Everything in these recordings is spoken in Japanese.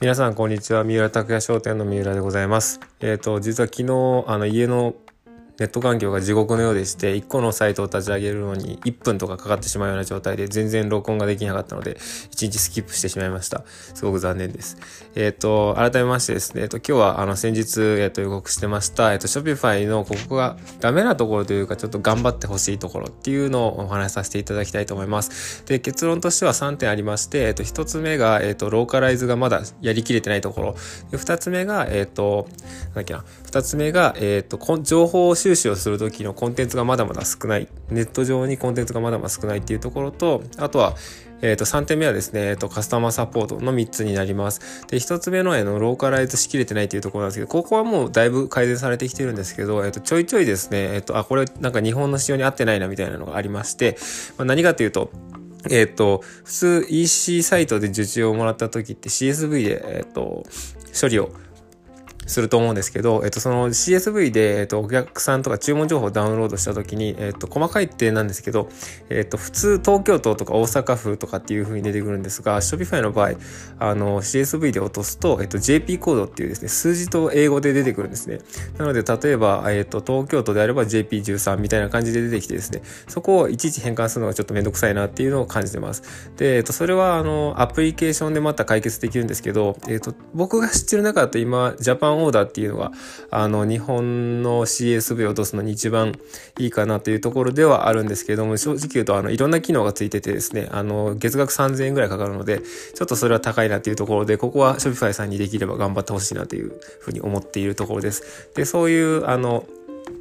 皆さんこんにちは。三浦拓也商店の三浦でございます。えっ、ー、と実は昨日あの家のネット環境が地獄のようでして、1個のサイトを立ち上げるのに1分とかかかってしまうような状態で全然録音ができなかったので、1日スキップしてしまいました。すごく残念です。えっ、ー、と、改めましてですね、えっ、ー、と、今日はあの先日、えっ、と、予告してました、えっ、と、Shopify のここがダメなところというか、ちょっと頑張ってほしいところっていうのをお話しさせていただきたいと思います。で、結論としては3点ありまして、えっ、と、1つ目が、えっ、と、ローカライズがまだやりきれてないところ。で、2つ目が、えっ、と、なんだっけな、2つ目が、えっ、と、情報収集をするときのコンテンツがまだまだ少ない。ネット上にコンテンツがまだまだ少ないっていうところと、あとは、えっ、ー、と、3点目はですね、えっ、ー、と、カスタマーサポートの3つになります。で、1つ目の、えの、ローカライズしきれてないっていうところなんですけど、ここはもうだいぶ改善されてきてるんですけど、えっ、ー、と、ちょいちょいですね、えっ、と、あ、これなんか日本の仕様に合ってないなみたいなのがありまして、まあ、何かというと、えっ、と、普通 EC サイトで受注をもらった時って CSV で、えっ、と、処理をすると思うんですけど、えっと、その CSV で、えっと、お客さんとか注文情報をダウンロードした時に、えっと、細かい点なんですけど、えっと、普通東京都とか大阪府とかっていう風に出てくるんですが、Shopify の場合、あの、CSV で落とすと、えっと、JP コードっていうですね、数字と英語で出てくるんですね。なので、例えば、えっと、東京都であれば JP13 みたいな感じで出てきてですね、そこをいちいち変換するのがちょっとめんどくさいなっていうのを感じてます。で、えっと、それは、あの、アプリケーションでまた解決できるんですけど、えっと、僕が知ってる中だと今、ジャパンオーダーっていうのがあの、日本の CSV を落とすのに一番いいかなというところではあるんですけれども、正直言うと、あの、いろんな機能がついててですね、あの、月額3000円ぐらいかかるので、ちょっとそれは高いなっていうところで、ここは Shopify さんにできれば頑張ってほしいなというふうに思っているところです。で、そういう、あの、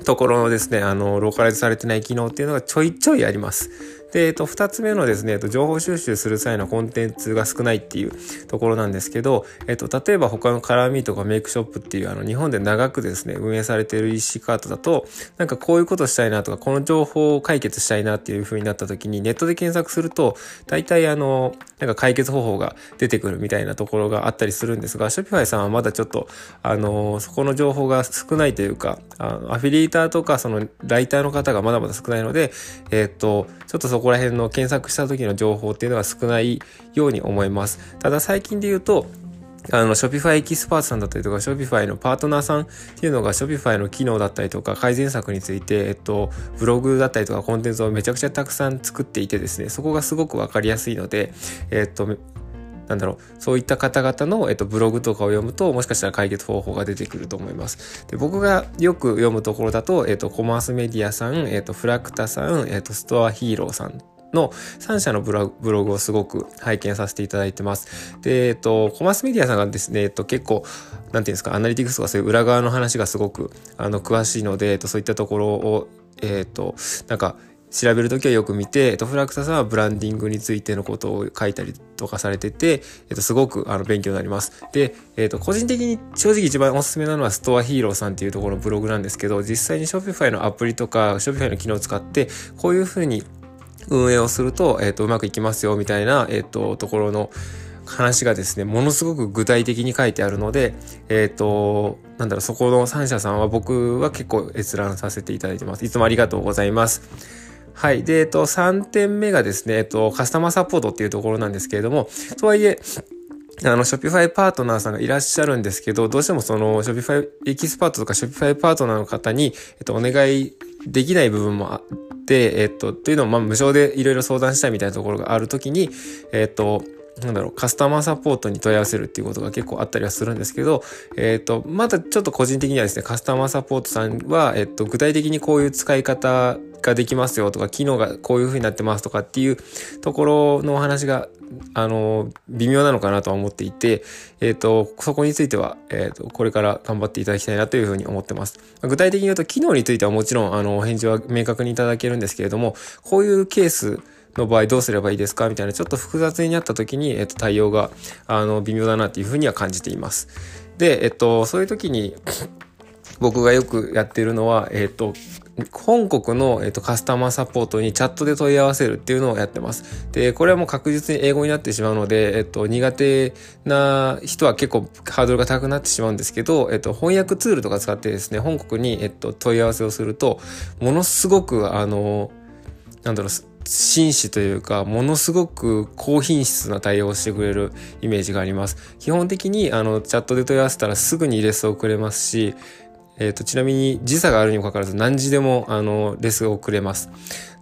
ところのですね、あの、ローカライズされてない機能っていうのがちょいちょいあります。で、えっと、二つ目のですね、えっと、情報収集する際のコンテンツが少ないっていうところなんですけど、えっと、例えば他のカラーミーとかメイクショップっていう、あの、日本で長くですね、運営されている EC カートだと、なんかこういうことしたいなとか、この情報を解決したいなっていう風になった時に、ネットで検索すると、大体あの、なんか解決方法が出てくるみたいなところがあったりするんですが、Shopify さんはまだちょっと、あの、そこの情報が少ないというか、あのアフィリエーターとか、その、ライターの方がまだまだ少ないので、えっと、ちょっとそこら辺の検索した時の情報っていうのは少ないように思います。ただ最近で言うと、あの、Shopify エキスパートさんだったりとか、Shopify のパートナーさんっていうのが Shopify の機能だったりとか、改善策について、えっと、ブログだったりとかコンテンツをめちゃくちゃたくさん作っていてですね、そこがすごくわかりやすいので、えっと、なんだろう、そういった方々の、えっと、ブログとかを読むと、もしかしたら解決方法が出てくると思います。で僕がよく読むところだと、えっと、コマースメディアさん、えっと、フラクタさん、えっと、ストアヒーローさんの3社のブログをすごく拝見させていただいてます。で、えっと、コマースメディアさんがですね、えっと、結構、なんていうんですか、アナリティクスとかそういう裏側の話がすごく、あの、詳しいので、えっと、そういったところを、えっと、なんか、調べるときはよく見て、えっと、フラクタさんはブランディングについてのことを書いたりとかされてて、えっと、すごくあの勉強になります。で、えっと、個人的に正直一番おすすめなのはストアヒーローさんっていうところのブログなんですけど、実際に Shopify のアプリとか Shopify の機能を使って、こういうふうに運営をすると、えっ、と、うまくいきますよ、みたいな、えっ、と、ところの話がですね、ものすごく具体的に書いてあるので、えっ、と、なんだろう、そこの3社さんは僕は結構閲覧させていただいてます。いつもありがとうございます。はい。で、えっと、3点目がですね、えっと、カスタマーサポートっていうところなんですけれども、とはいえ、あの、ショピファイパートナーさんがいらっしゃるんですけど、どうしてもその、ショピファイエキスパートとかショピファイパートナーの方に、えっと、お願いできない部分もあって、えっと、というのも、まあ、無償でいろいろ相談したいみたいなところがあるときに、えっと、なんだろう、カスタマーサポートに問い合わせるっていうことが結構あったりはするんですけど、えっ、と、まだちょっと個人的にはですね、カスタマーサポートさんは、えっ、と、具体的にこういう使い方ができますよとか、機能がこういう風になってますとかっていうところのお話があの、微妙なのかなとは思っていて、えっ、ー、と、そこについては、えっ、と、これから頑張っていただきたいなというふうに思ってます。具体的に言うと、機能についてはもちろん、あの、お返事は明確にいただけるんですけれども、こういうケース、の場合どうすればいいですか？みたいなちょっと複雑になった時に、えっと、対応が、あの、微妙だなっていうふうには感じています。で、えっと、そういう時に 僕がよくやってるのは、えっと、本国の、えっと、カスタマーサポートにチャットで問い合わせるっていうのをやってます。で、これはもう確実に英語になってしまうので、えっと、苦手な人は結構ハードルが高くなってしまうんですけど、えっと、翻訳ツールとか使ってですね、本国に、えっと、問い合わせをすると、ものすごく、あの、なんだろう、紳士というか、ものすごく高品質な対応をしてくれるイメージがあります。基本的に、あの、チャットで問い合わせたらすぐにレスをくれますし、えっ、ー、と、ちなみに時差があるにもかかわらず何時でも、あの、レスをくれます。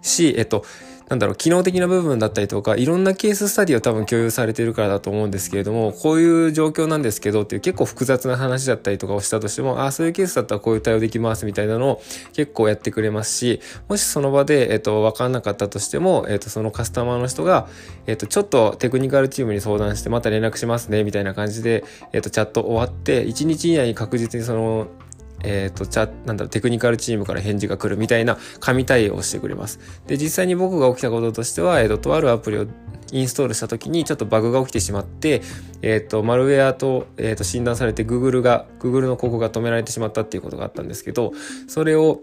し、えっ、と、なんだろう、機能的な部分だったりとか、いろんなケーススタディを多分共有されているからだと思うんですけれども、こういう状況なんですけどっていう結構複雑な話だったりとかをしたとしても、ああ、そういうケースだったらこういう対応できますみたいなのを結構やってくれますし、もしその場で、えっ、と、わかんなかったとしても、えっ、と、そのカスタマーの人が、えっ、と、ちょっとテクニカルチームに相談してまた連絡しますね、みたいな感じで、えっ、と、チャット終わって、1日以内に確実にその、えっ、ー、と、チャ、なんだろう、テクニカルチームから返事が来るみたいな紙対応をしてくれます。で、実際に僕が起きたこととしては、えっ、ー、と、とあるアプリをインストールした時にちょっとバグが起きてしまって、えっ、ー、と、マルウェアと、えっ、と、診断されて Google が、Google の広告が止められてしまったっていうことがあったんですけど、それを、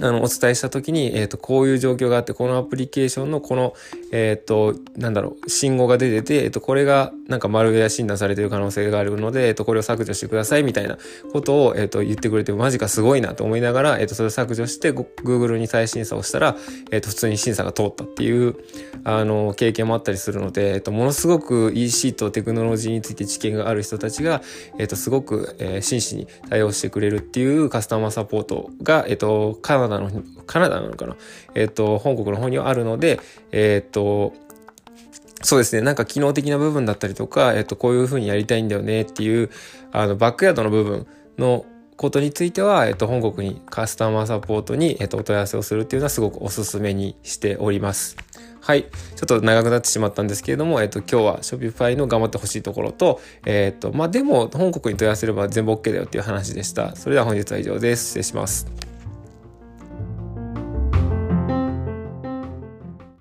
あの、お伝えしたときに、えっ、ー、と、こういう状況があって、このアプリケーションのこの、えっ、ー、と、なんだろう、信号が出てて、えっ、ー、と、これがなんかマルウェア診断されている可能性があるので、えっ、と、これを削除してくださいみたいなことを、えっ、と、言ってくれて、マジかすごいなと思いながら、えっ、と、それを削除して、Google に再審査をしたら、えっ、と、普通に審査が通ったっていう、あの、経験もあったりするので、えっ、と、ものすごく EC とテクノロジーについて知見がある人たちが、えっ、と、すごく、え、真摯に対応してくれるっていうカスタマーサポートが、えっ、と、カナダの、カナダなのかな？えっ、ー、と、本国の方にはあるので、えっ、ー、と、そうですね。なんか機能的な部分だったりとか、えっ、と、こういう風にやりたいんだよねっていう、あの、バックヤードの部分のことについては、えっと、本国にカスタマーサポートに、えっと、お問い合わせをするっていうのはすごくおすすめにしております。はい。ちょっと長くなってしまったんですけれども、えっと、今日は Shopify の頑張ってほしいところと、えっと、まあ、でも、本国に問い合わせれば全部 OK だよっていう話でした。それでは本日は以上です。失礼します。